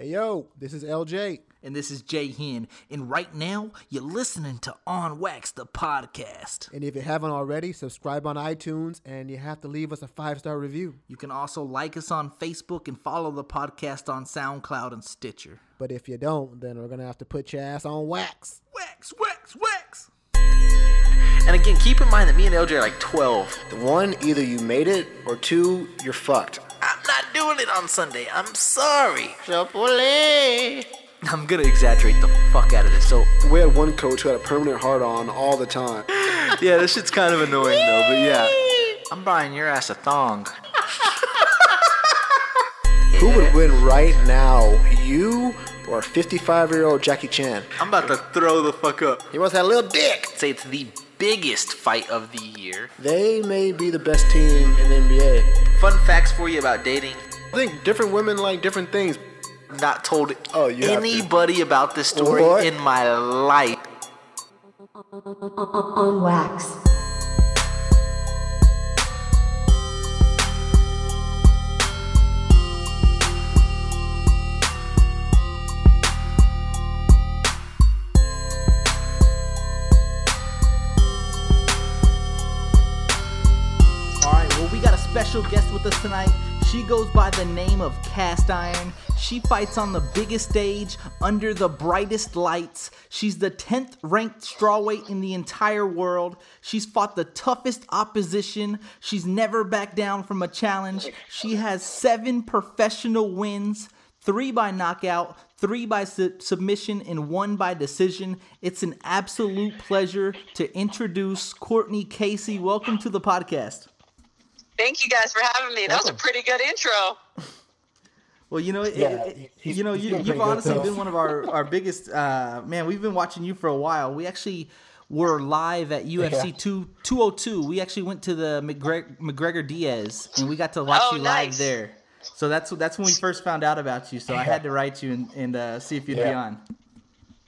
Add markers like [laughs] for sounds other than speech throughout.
Hey yo, this is LJ. And this is Jay Hen. And right now, you're listening to On Wax, the podcast. And if you haven't already, subscribe on iTunes and you have to leave us a five star review. You can also like us on Facebook and follow the podcast on SoundCloud and Stitcher. But if you don't, then we're going to have to put your ass on wax. Wax, wax, wax. And again, keep in mind that me and LJ are like 12. One, either you made it, or two, you're fucked. I'm not doing it on Sunday. I'm sorry. Chapole. I'm gonna exaggerate the fuck out of this. So, We had one coach who had a permanent hard on all the time. [laughs] yeah, this shit's kind of annoying though, but yeah. I'm buying your ass a thong. [laughs] Who would win right now, you or 55 year old Jackie Chan? I'm about to throw the fuck up. He wants that little dick. Say it's the biggest fight of the year. They may be the best team in the NBA. Fun facts for you about dating. I think different women like different things. Not told Oh, you have to. anybody about this story What? in my life. on wax. Special guest with us tonight. She goes by the name of Cast Iron. She fights on the biggest stage under the brightest lights. She's the 10th ranked strawweight in the entire world. She's fought the toughest opposition. She's never backed down from a challenge. She has seven professional wins three by knockout, three by su- submission, and one by decision. It's an absolute pleasure to introduce Courtney Casey. Welcome to the podcast. Thank you guys for having me. That was a pretty good intro. [laughs] Well, you know, it, Yeah, it- it- you know, you, you've honestly though. been one of our [laughs] our biggest. Uh, man, we've been watching you for a while. We actually were live at UFC Yeah. two two oh two. We actually went to the McGregor, McGregor Diaz, and we got to watch Oh, you live there. So that's that's when we first found out about you. So I had to write you and, and uh, see if you'd be on.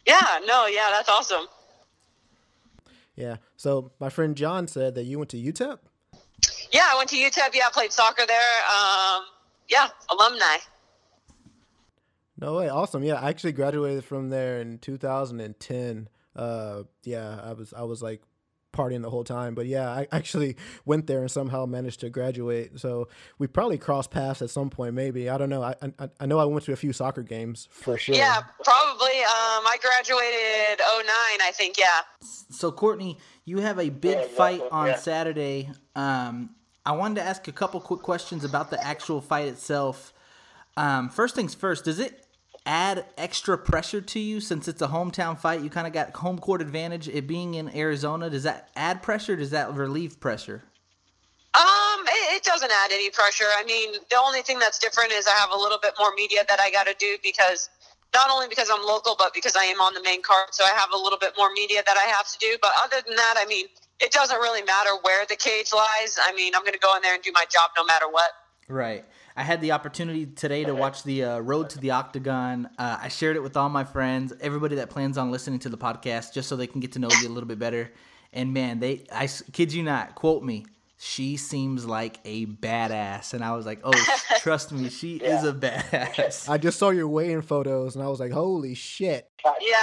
Yeah, no, yeah, that's awesome. Yeah. So my friend John said that you went to UTEP. Yeah, I went to UTEP. Yeah, I played soccer there. Um, yeah, alumni. No way. Awesome. Yeah, I actually graduated from there in 2010. Uh, yeah, I was I was like partying the whole time, but yeah, I actually [laughs] went there and somehow managed to graduate. So we probably crossed paths at some point, maybe. I don't know. I I, I know I went to a few soccer games for sure. Yeah, probably. Um, I graduated 09, I think. Yeah. So Courtney, you have a big fight on Saturday. Um, I wanted to ask a couple quick questions about the actual fight itself. Um, first things first, does it add extra pressure to you since it's a hometown fight? You kind of got home court advantage. It being in Arizona, does that add pressure? Does that relieve pressure? Um, it, it doesn't add any pressure. I mean, the only thing that's different is I have a little bit more media that I got to do because not only because I'm local, but because I am on the main card. So I have a little bit more media that I have to do. But other than that, I mean, it doesn't really matter where the cage lies. I mean, I'm going to go in there and do my job no matter what. Right. I had the opportunity today to watch the uh, Road to the Octagon. Uh, I shared it with all my friends, everybody that plans on listening to the podcast, just so they can get to know you a little bit better. And man, they, I kid you not, quote me, she seems like a badass. And I was like, oh, [laughs] trust me, she is a badass. I just saw your weigh-in photos and I was like, holy shit. Yeah.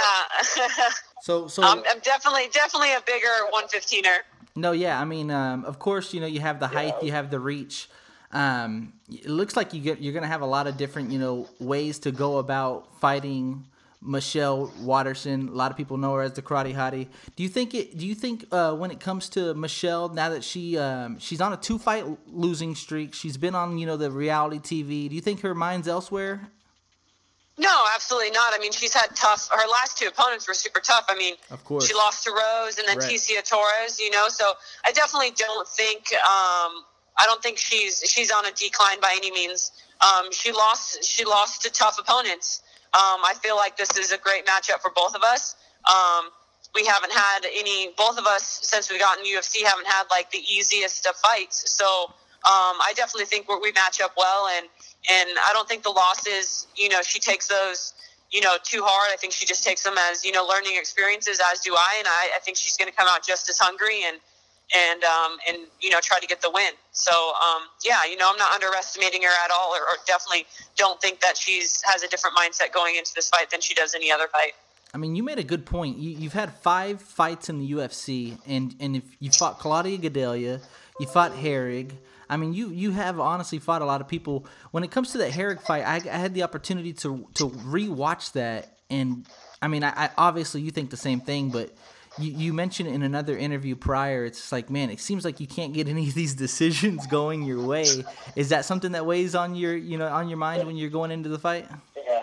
[laughs] So, so I'm, I'm definitely, definitely a bigger 115er. No, yeah, I mean, um, of course, you know, you have the height, you have the reach. Um, it looks like you get you're gonna have a lot of different, you know, ways to go about fighting Michelle Waterson. A lot of people know her as the Karate Hottie. Do you think it? Do you think uh, when it comes to Michelle, now that she um, she's on a two fight losing streak, she's been on you know the reality TV. Do you think her mind's elsewhere? No, absolutely not. I mean, she's had tough. Her last two opponents were super tough. I mean, Of course. she lost to Rose and then Right. Tecia Torres. You know, so I definitely don't think. Um, I don't think she's she's on a decline by any means. Um, she lost. She lost to tough opponents. Um, I feel like this is a great matchup for both of us. Um, we haven't had any. Both of us since we got in UFC haven't had like the easiest of fights. So um, I definitely think we we match up well, and and I don't think the losses. You know, she takes those. You know, too hard. I think she just takes them as you know learning experiences. As do I, and I, I think she's going to come out just as hungry and and um, and you know try to get the win. So um, yeah, you know I'm not underestimating her at all, or, or definitely don't think that she's has a different mindset going into this fight than she does any other fight. I mean, you made a good point. You, have had five fights in the UFC, and and if you fought Claudia Gadelha, you fought Herrig. I mean, you you have honestly fought a lot of people. When it comes to that Herrig fight, I, I had the opportunity to to rewatch that, and I mean, I, I obviously you think the same thing, but you, you mentioned in another interview prior, it's like, man, it seems like you can't get any of these [laughs] decisions going your way. Is that something that weighs on your, you know, on your mind when you're going into the fight? Yeah.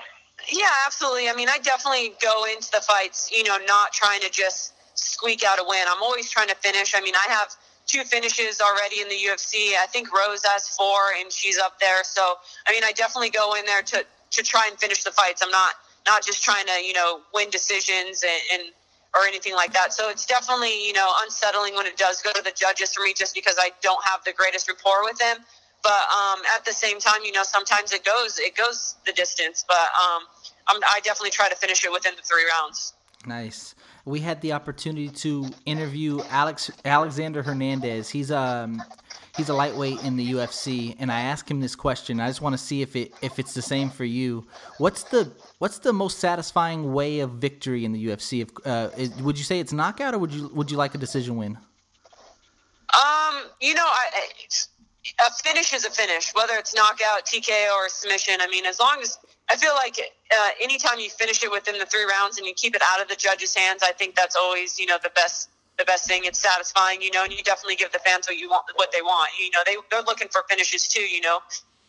Yeah, absolutely. I mean, I definitely go into the fights, you know, not trying to just squeak out a win. I'm always trying to finish. I mean, I have two finishes already in the UFC. I think Rose has four, and she's up there. So, I mean, I definitely go in there to to try and finish the fights. I'm not not just trying to, you know, win decisions and, and or anything like that. So it's definitely, you know, unsettling when it does go to the judges for me just because I don't have the greatest rapport with them. But um, at the same time, you know, sometimes it goes it goes the distance. But um, I definitely try to finish it within the three rounds. Nice. We had the opportunity to interview Alex Alexander Hernandez. He's um he's a lightweight in the UFC, and I asked him this question. I just want to see if it if it's the same for you. What's the what's the most satisfying way of victory in the UFC? If, uh, is, would you say it's knockout, or would you would you like a decision win? Um, you know, I, a finish is a finish, whether it's knockout, TKO, or submission. I mean, as long as I feel like uh, anytime you finish it within the three rounds and you keep it out of the judges' hands, I think that's always you know the best the best thing. It's satisfying, you know, and you definitely give the fans what you want, what they want. You know, they they're looking for finishes too. You know,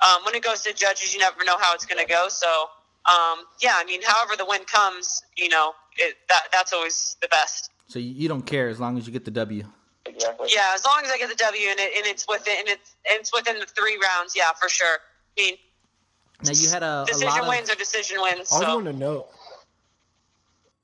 um, when it goes to judges, you never know how it's going to go. So, um, yeah, I mean, however the win comes, you know, it, that that's always the best. So you don't care as long as you get the W. Exactly. Yeah, as long as I get the W and, it, and it's within and it's it's within the three rounds. Yeah, for sure. I mean, now you had a decision a lot of, wins or decision wins. I so. want to know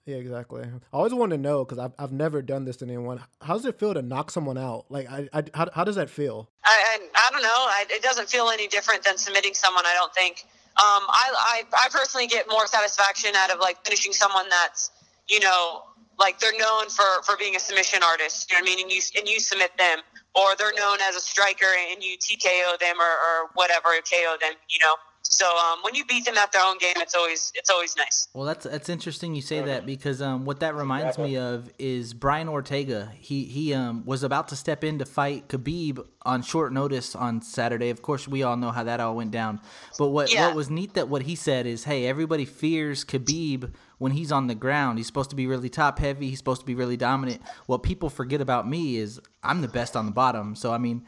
yeah, exactly. I always want to know because I've, I've never done this to anyone. How does it feel to knock someone out? Like, I, I how, how does that feel? I, I, I don't know. I, it doesn't feel any different than submitting someone. I don't think. Um, I, I, I personally get more satisfaction out of like finishing someone that's, you know, like they're known for, for being a submission artist. You know what I mean? And you and you submit them, or they're known as a striker and you TKO them or, or whatever, KO them. You know. So um, when you beat them at their own game, it's always it's always nice. Well, that's that's interesting you say that because um, what that reminds me of is Brian Ortega. He he um, was about to step in to fight Khabib on short notice on Saturday. Of course, we all know how that all went down. But what yeah. what was neat that what he said is, hey, everybody fears Khabib when he's on the ground. He's supposed to be really top heavy. He's supposed to be really dominant. What people forget about me is I'm the best on the bottom. So I mean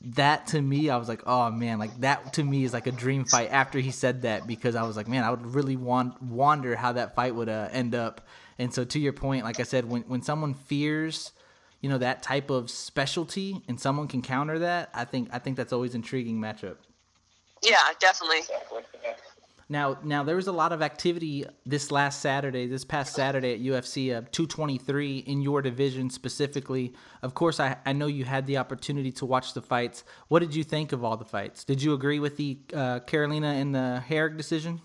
that to me, I was like, oh man, like that to me is like a dream fight. After he said that, because I was like, man, I would really want wonder how that fight would uh, end up. And so to your point, like I said, when when someone fears, you know, that type of specialty, and someone can counter that, I think I think that's always intriguing matchup. Yeah, definitely. Now, now there was a lot of activity this last Saturday, this past Saturday at UFC uh, 223 in your division specifically. Of course, I, I know you had the opportunity to watch the fights. What did you think of all the fights? Did you agree with the uh, Karolina and the Herrig decision?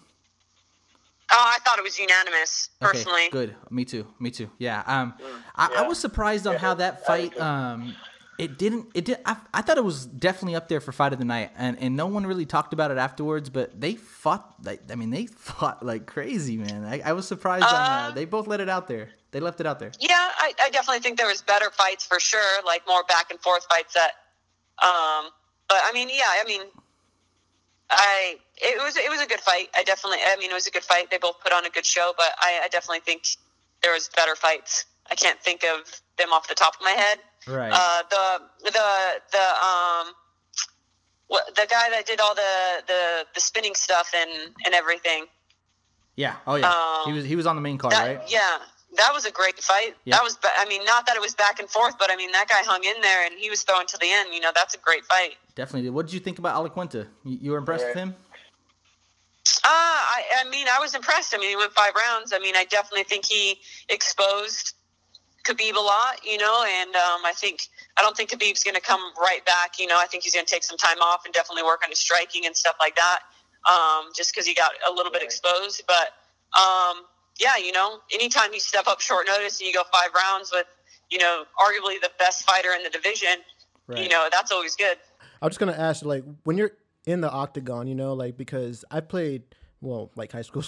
Oh, I thought it was unanimous, personally. Okay, good. Me too. Me too. Yeah. Um, I, yeah. I, was surprised on how that fight um, it didn't. It did. I, I thought it was definitely up there for fight of the night, and, and no one really talked about it afterwards. But they fought. Like, I mean, they [laughs] fought like crazy, man. I, I was surprised. Uh, on, uh, they both let it out there. They left it out there. Yeah, I, I definitely think there was better fights for sure, like more back and forth fights. That, um, but I mean, yeah, I mean, I it was it was a good fight. I definitely. I mean, it was a good fight. They both put on a good show, but I, I definitely think there was better fights. I can't think of them off the top of my head. Right. Uh, the the the um, what, the guy that did all the, the the spinning stuff and and everything. Yeah. Oh yeah. Um, he was he was on the main card, that, right? Yeah. That was a great fight. Yep. That was, I mean, not that it was back and forth, but I mean, that guy hung in there and he was throwing to the end. You know, that's a great fight. Definitely. What did you think about Al Iaquinta? You, you were impressed with him? Uh, I, I mean, I was impressed. I mean, he went five rounds. I mean, I definitely think he exposed Khabib a lot, you know, and um, I think I don't think Khabib's going to come right back. You know, I think he's going to take some time off and definitely work on his striking and stuff like that. Um, just because he got a little bit exposed, but um, yeah, you know, anytime you step up short notice and you go five rounds with you know, arguably the best fighter in the division, Right. you know, that's always good. I was just gonna ask, like, when you're in the octagon, you know, like because I played well, like high [laughs] school,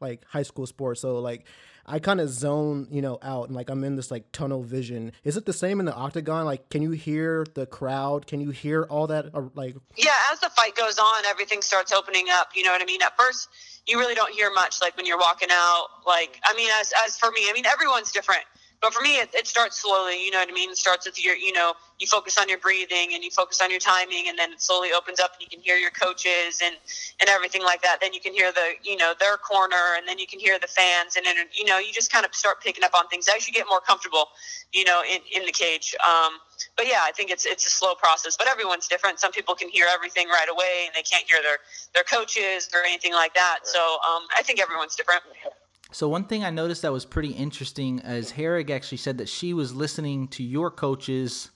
like high school sports, so like I kind of zone, you know, out and like I'm in this like tunnel vision. Is it the same in the octagon? Like, can you hear the crowd? Can you hear all that? Or, like, Yeah, as the fight goes on, everything starts opening up. You know what I mean? At first, you really don't hear much, like when you're walking out. Like, I mean, as as for me, I mean, everyone's different. But for me, it, it starts slowly. You know what I mean? It starts with your, you know, you focus on your breathing and you focus on your timing, and then it slowly opens up, and you can hear your coaches and and everything like that. Then you can hear the, you know, their corner, and then you can hear the fans, and then you know, you just kind of start picking up on things as you get more comfortable, you know, in in the cage. Um, but yeah, I think it's it's a slow process. But everyone's different. Some people can hear everything right away, and they can't hear their their coaches or anything like that. So um, I think everyone's different. [laughs] So one thing I noticed that was pretty interesting is Herrig actually said that she was listening to your coaches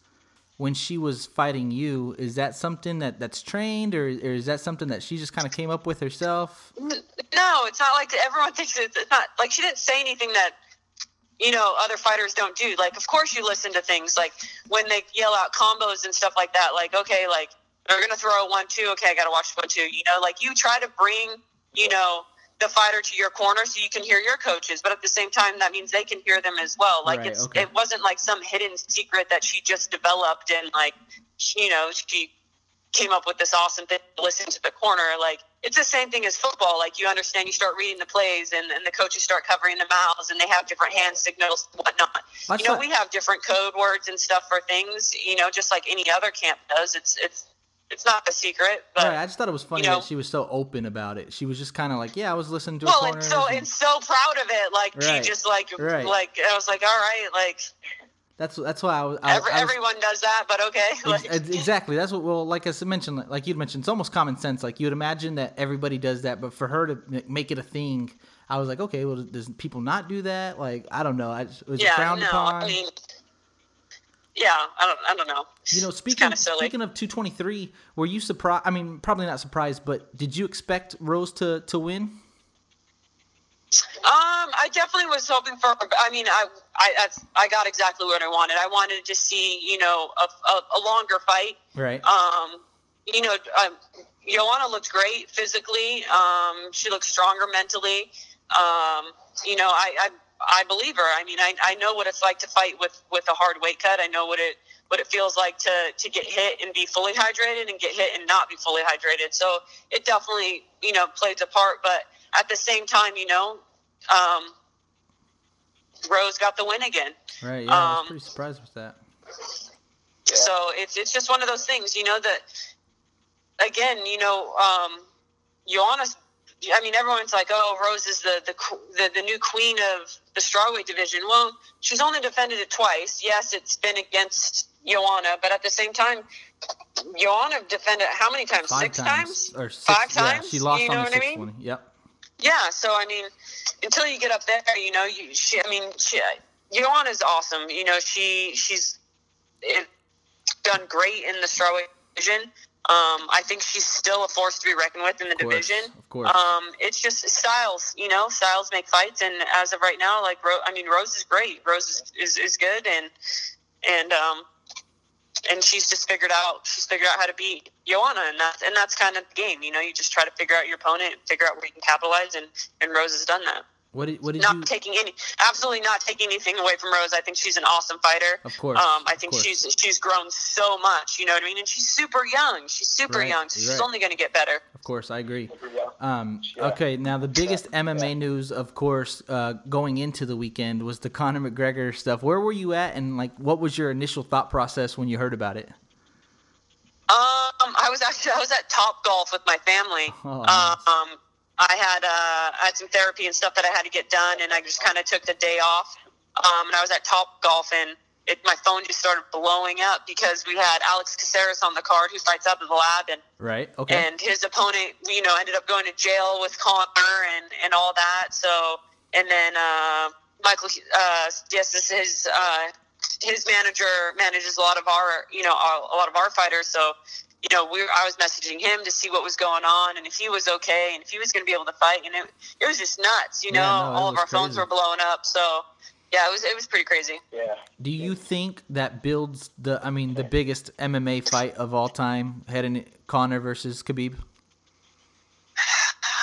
when she was fighting you. Is that something that that's trained, or, or is that something that she just kind of came up with herself? No, it's not like everyone [laughs] thinks it's, it's not like she didn't say anything that you know other fighters don't do. Like, of course, you listen to things like when they yell out combos and stuff like that. Like, okay, like they're gonna throw a one-two. Okay, I gotta watch one two. You know, like you try to bring you know the fighter to your corner so you can hear your coaches, but at the same time, that means they can hear them as well. Like Right, it's okay. it wasn't like some hidden secret that she just developed and like you know she came up with this awesome thing to listen to the corner. Like it's the same thing as football. Like you understand, you start reading the plays, and, and the coaches start covering the mouths, and they have different hand signals and whatnot. That's you know, we have different code words and stuff for things. You know, just like any other camp does. It's it's it's not a secret, but. Right, I just thought it was funny you know- that she was so open about it. She was just kind of like, "Yeah, I was listening to well, corner." and so and so proud of it. Like Right, she just like right. like I was like, all right, like that's that's why I was. I, every, I was everyone does that, but okay. [laughs] Like, Ex- ex- exactly. That's what. Well, like I mentioned, like you'd mentioned, it's almost common sense. Like you'd imagine that everybody does that, but for her to make it a thing, I was like, okay, well, does people not do that? Like, I don't know. I just, was yeah, frowned no, upon? I mean, yeah, I don't, I don't know. you know, speaking speaking of 223, were you surprised? I mean, probably not surprised, but did you expect Rose to to win? Um, I definitely was hoping for. I mean, I, I, I got exactly what I wanted. I wanted to see, you know, a, a, a longer fight. Right. Um, you know, um, Joanna looked great physically. Um, she looked stronger mentally. Um, you know, I, I, I believe her. I mean, I, I know what it's like to fight with, with a hard weight cut. I know what it, what it feels like to, to get hit and be fully hydrated and get hit and not be fully hydrated. So it definitely, you know, plays a part. But at the same time, you know, um, Rose got the win again. right. Yeah, I was um, pretty surprised with that. So it's it's just one of those things, you know, that again, you know, um, Joanna's. I mean, everyone's like, "Oh, Rose is the the the, the new queen of the strawweight division." Well, she's only defended it twice. Yes, it's been against Joanna, but at the same time, Joanna defended how many times? Five Six times, or six, five yeah, times. she lost you on know the what I mean? one. Yep. Yeah, so I mean, until you get up there, you know, you she, I mean, she, Joanna's awesome. You know, she she's it, done great in the strawweight division. Um, I think she's still a force to be reckoned with in the Of course, division. of course. Um, it's just styles, you know, styles make fights, and as of right now, like Ro- I mean, Rose is great. Rose is, is, is good, and and um, and she's just figured out she's figured out how to beat Joanna, and that's and that's kind of the game. You know, you just try to figure out your opponent, figure out where you can capitalize, and and Rose has done that. What did what did Not you? taking any, absolutely not taking anything away from Rose. I think she's an awesome fighter. Of course, Um, I think course. she's she's grown so much. You know what I mean? And she's super young. She's super Right, young. So she's right. only going to get better. Of course, I agree. Um, okay, now the biggest MMA news, of course, uh, going into the weekend was the Conor McGregor stuff. Where were you at, and like, what was your initial thought process when you heard about it? Um, I was actually I was at Top Golf with my family. Oh, nice. Um, I had uh, I had some therapy and stuff that I had to get done, and I just kind of took the day off. Um, and I was at Top Golf, and it, my phone just started blowing up because we had Alex Caceres on the card, who fights out of the lab, and Right. Okay. and his opponent, you know, ended up going to jail with Conor and and all that. So, and then uh, Michael, uh, yes, this is his uh, his manager manages a lot of our, you know, a a lot of our fighters. So, you know, we I was messaging him to see what was going on and if he was okay and if he was going to be able to fight. And it it was just nuts, you know. Yeah, no, all of was our phones were blowing up. So. yeah, it was it was pretty crazy. Yeah. Do you think that builds the I mean the biggest MMA fight of all time, heading Conor versus Khabib?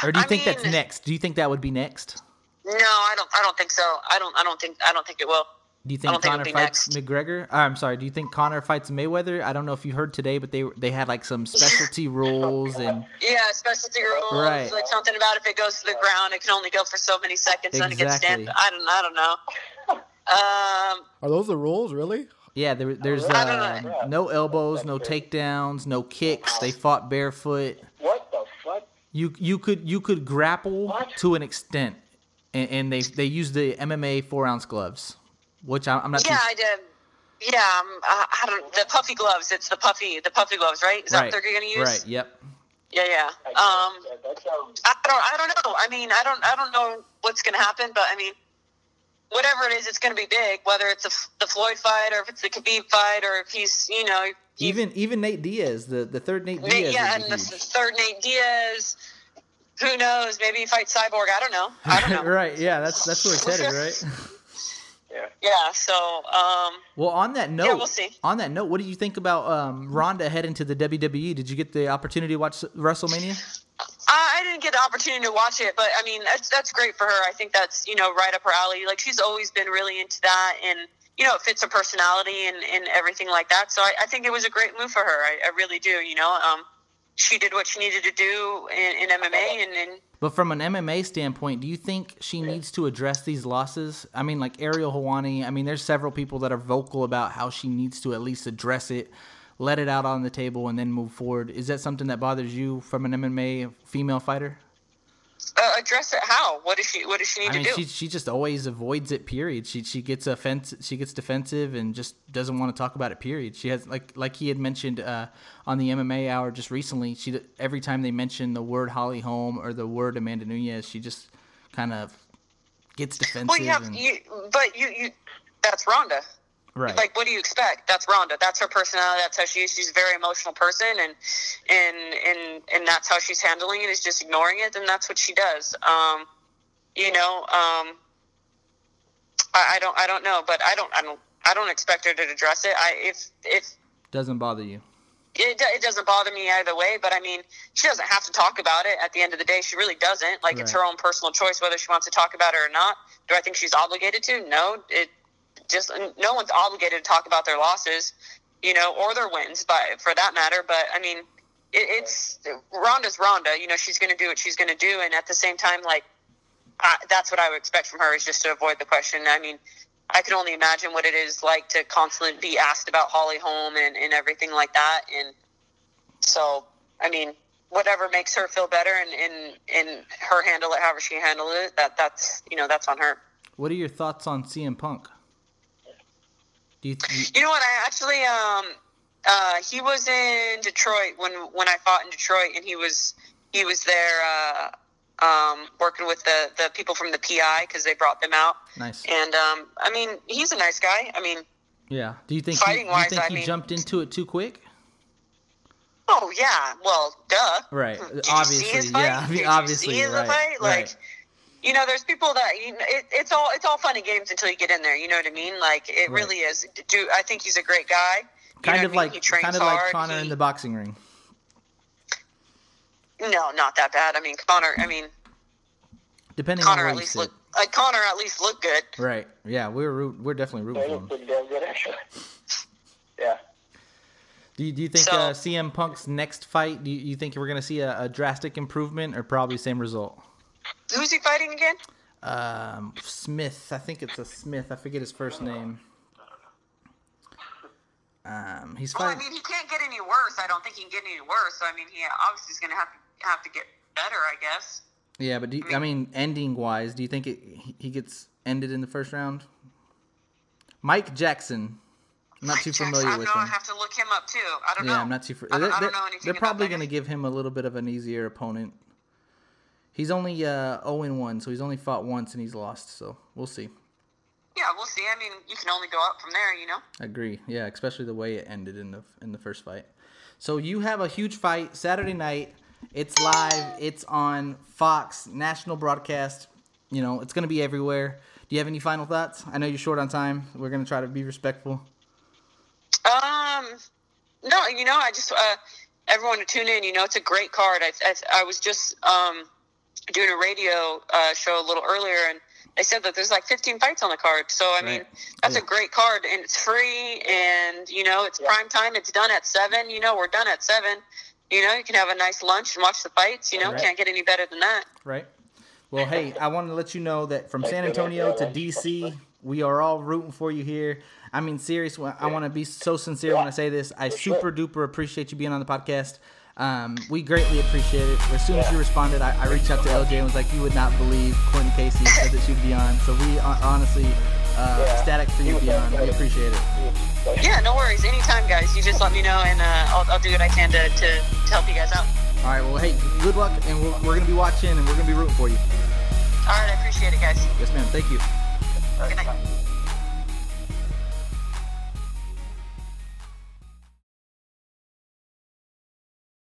Or do you [sighs] I think mean, that's next? Do you think that would be next? No, I don't. I don't think so. I don't. I don't think. I don't think it will. Do you think Conor think fights next. McGregor? Uh, I'm sorry. Do you think Conor fights Mayweather? I don't know if you heard today, but they they had like some specialty [laughs] rules and yeah, specialty rules. Right. Like something about if it goes to the ground, it can only go for so many seconds, exactly. then it gets stamped. I don't. I don't know. Um, Are those the rules, really? Yeah, there, there's uh, no elbows, no takedowns, no kicks. They fought barefoot. What the fuck? You you could you could grapple what? to an extent, and, and, they they use the MMA four ounce gloves, which I, am not. Yeah, too... I did. Yeah, um, I don't. The puffy gloves. It's the puffy the puffy gloves, right? Is that what they're going to use? Right. Yep. Yeah, yeah. Um, I don't. I don't know. I mean, I don't. I don't know what's going to happen, but I mean, whatever it is, it's going to be big. Whether it's a, the Floyd fight or if it's the Khabib fight or if he's, you know, even even Nate Diaz, the the third Nate Diaz. Yeah, and the, the third Nate Diaz. Who knows? Maybe he fights Cyborg. I don't know. I don't [laughs] know. right? Yeah, that's that's it's headed, right? [laughs] [laughs] Yeah. Yeah. So. Um, well, on that note, yeah, we'll see. On that note, what do you think about um, Ronda heading to the WWE? Did you get the opportunity to watch WrestleMania? I didn't get the opportunity to watch it, but I mean that's that's great for her. I think that's you know right up her alley. Like she's always been really into that, and you know it fits her personality and, and everything like that. So I, I think it was a great move for her. I, I really do. You know, um, she did what she needed to do in, in MMA, and, and but from an MMA standpoint, do you think she needs to address these losses? I mean, like Ariel Helwani. I mean, there's several people that are vocal about how she needs to at least address it let it out on the table, and then move forward. Is that something that bothers you from an MMA female fighter? Uh, address it how? What does she? What does she need I mean, to do? She she just always avoids it. Period. She she gets offensive. She gets defensive and just doesn't want to talk about it. Period. She has like like he had mentioned uh, on the MMA hour just recently. She every time they mention the word Holly Holm or the word Amanda Nunes, she just kind of gets defensive. Well, yeah, and, you, but you you that's Ronda. Right. Like, what do you expect? That's Ronda. That's her personality. That's how she is. She's a very emotional person, and and and and that's how she's handling it. Is just ignoring it, and that's what she does. Um, you know, um, I, I don't, I don't know, but I don't, I don't, I don't expect her to address it. I if if doesn't bother you. It, it doesn't bother me either way, but I mean, she doesn't have to talk about it. At the end of the day, she really doesn't. Like, right. it's her own personal choice whether she wants to talk about it or not. Do I think she's obligated to? No. It just no one's obligated to talk about their losses, you know, or their wins, but for that matter. But I mean, it, it's Ronda's Ronda. You know, she's going to do what she's going to do, and at the same time, like I, that's what I would expect from her is just to avoid the question. I mean, I can only imagine what it is like to constantly be asked about Holly Holm and, and everything like that. And so, I mean, whatever makes her feel better and, and, and her handle it however she handled it, that that's, you know, that's on her. What are your thoughts on CM Punk? Do you, you, you know what? I actually um uh he was in Detroit when when I fought in Detroit, and he was he was there uh, um working with the the people from the PI because they brought them out. Nice. And um I mean he's a nice guy. I mean. Yeah. Do you think fighting he, wise, you think he mean, jumped into it too quick? Oh yeah. Well, duh. Right. Did obviously. Yeah. I mean, obviously. right. Fight? Like. Right you know, there's people that you know, it, it's all it's all fun and games until you get in there. You know what I mean? Like it right. really is. Do I think he's a great guy? You kind of like kind of hard. like Conor he, in the boxing ring. No, not that bad. I mean, Conor. I mean, depending Conor on at least look. Like Conor at least look good. Right. Yeah, we're root, we're definitely rooting for him. Pretty damn good, actually. [laughs] yeah. Do you, do you think so, uh, CM Punk's next fight? Do you, you think we're going to see a, a drastic improvement or probably same result? Who's he fighting again? Um, Smith. I think it's a Smith. I forget his first name. Um, he's fighting. Well, I mean, he can't get any worse. I don't think he can get any worse. So I mean, he obviously is going to have to have to get better, I guess. Yeah, but do you, I, mean, I mean, ending wise, do you think it, he gets ended in the first round? Mike Jackson. I'm not Mike too familiar Jackson, with him. I have to look him up too. I don't yeah, know. Yeah, I'm not too. Fr- I don't, they're, I don't know anything. They're probably going to give him a little bit of an easier opponent. He's only uh, 0 1, so he's only fought once and he's lost. So we'll see. Yeah, we'll see. I mean, you can only go up from there, you know. Agree. Yeah, especially the way it ended in the in the first fight. So you have a huge fight Saturday night. It's live. It's on Fox national broadcast. you know, it's gonna be everywhere. Do you have any final thoughts? I know you're short on time. We're gonna try to be respectful. Um, no, you know, I just uh, everyone to tune in. You know, it's a great card. I I, I was just um doing a radio uh, show a little earlier, and they said that there's like 15 fights on the card. So I mean, that's Yeah. a great card, and it's free, and you know, it's prime time. It's done at seven. You know, we're done at seven. You know, you can have a nice lunch and watch the fights. You know, Right. can't get any better than that. Right. Well, hey, I want to let you know that from San Antonio to DC, we are all rooting for you here. I mean, serious. I want to be so sincere when I say this. I super duper appreciate you being on the podcast. Um, we greatly appreciate it. As soon as you responded, I, I reached out to LJ and was like, "You would not believe Courtney Casey said that she'd be on." So we are honestly uh, ecstatic for you to be on. We appreciate it. Yeah, no worries. Anytime, guys. You just let me know, and uh, I'll, I'll do what I can to, to, to help you guys out. All right. Well, hey, good luck, and we're, we're gonna be watching, and we're gonna be rooting for you. All right, I appreciate it, guys. Yes, ma'am. Thank you. Good night.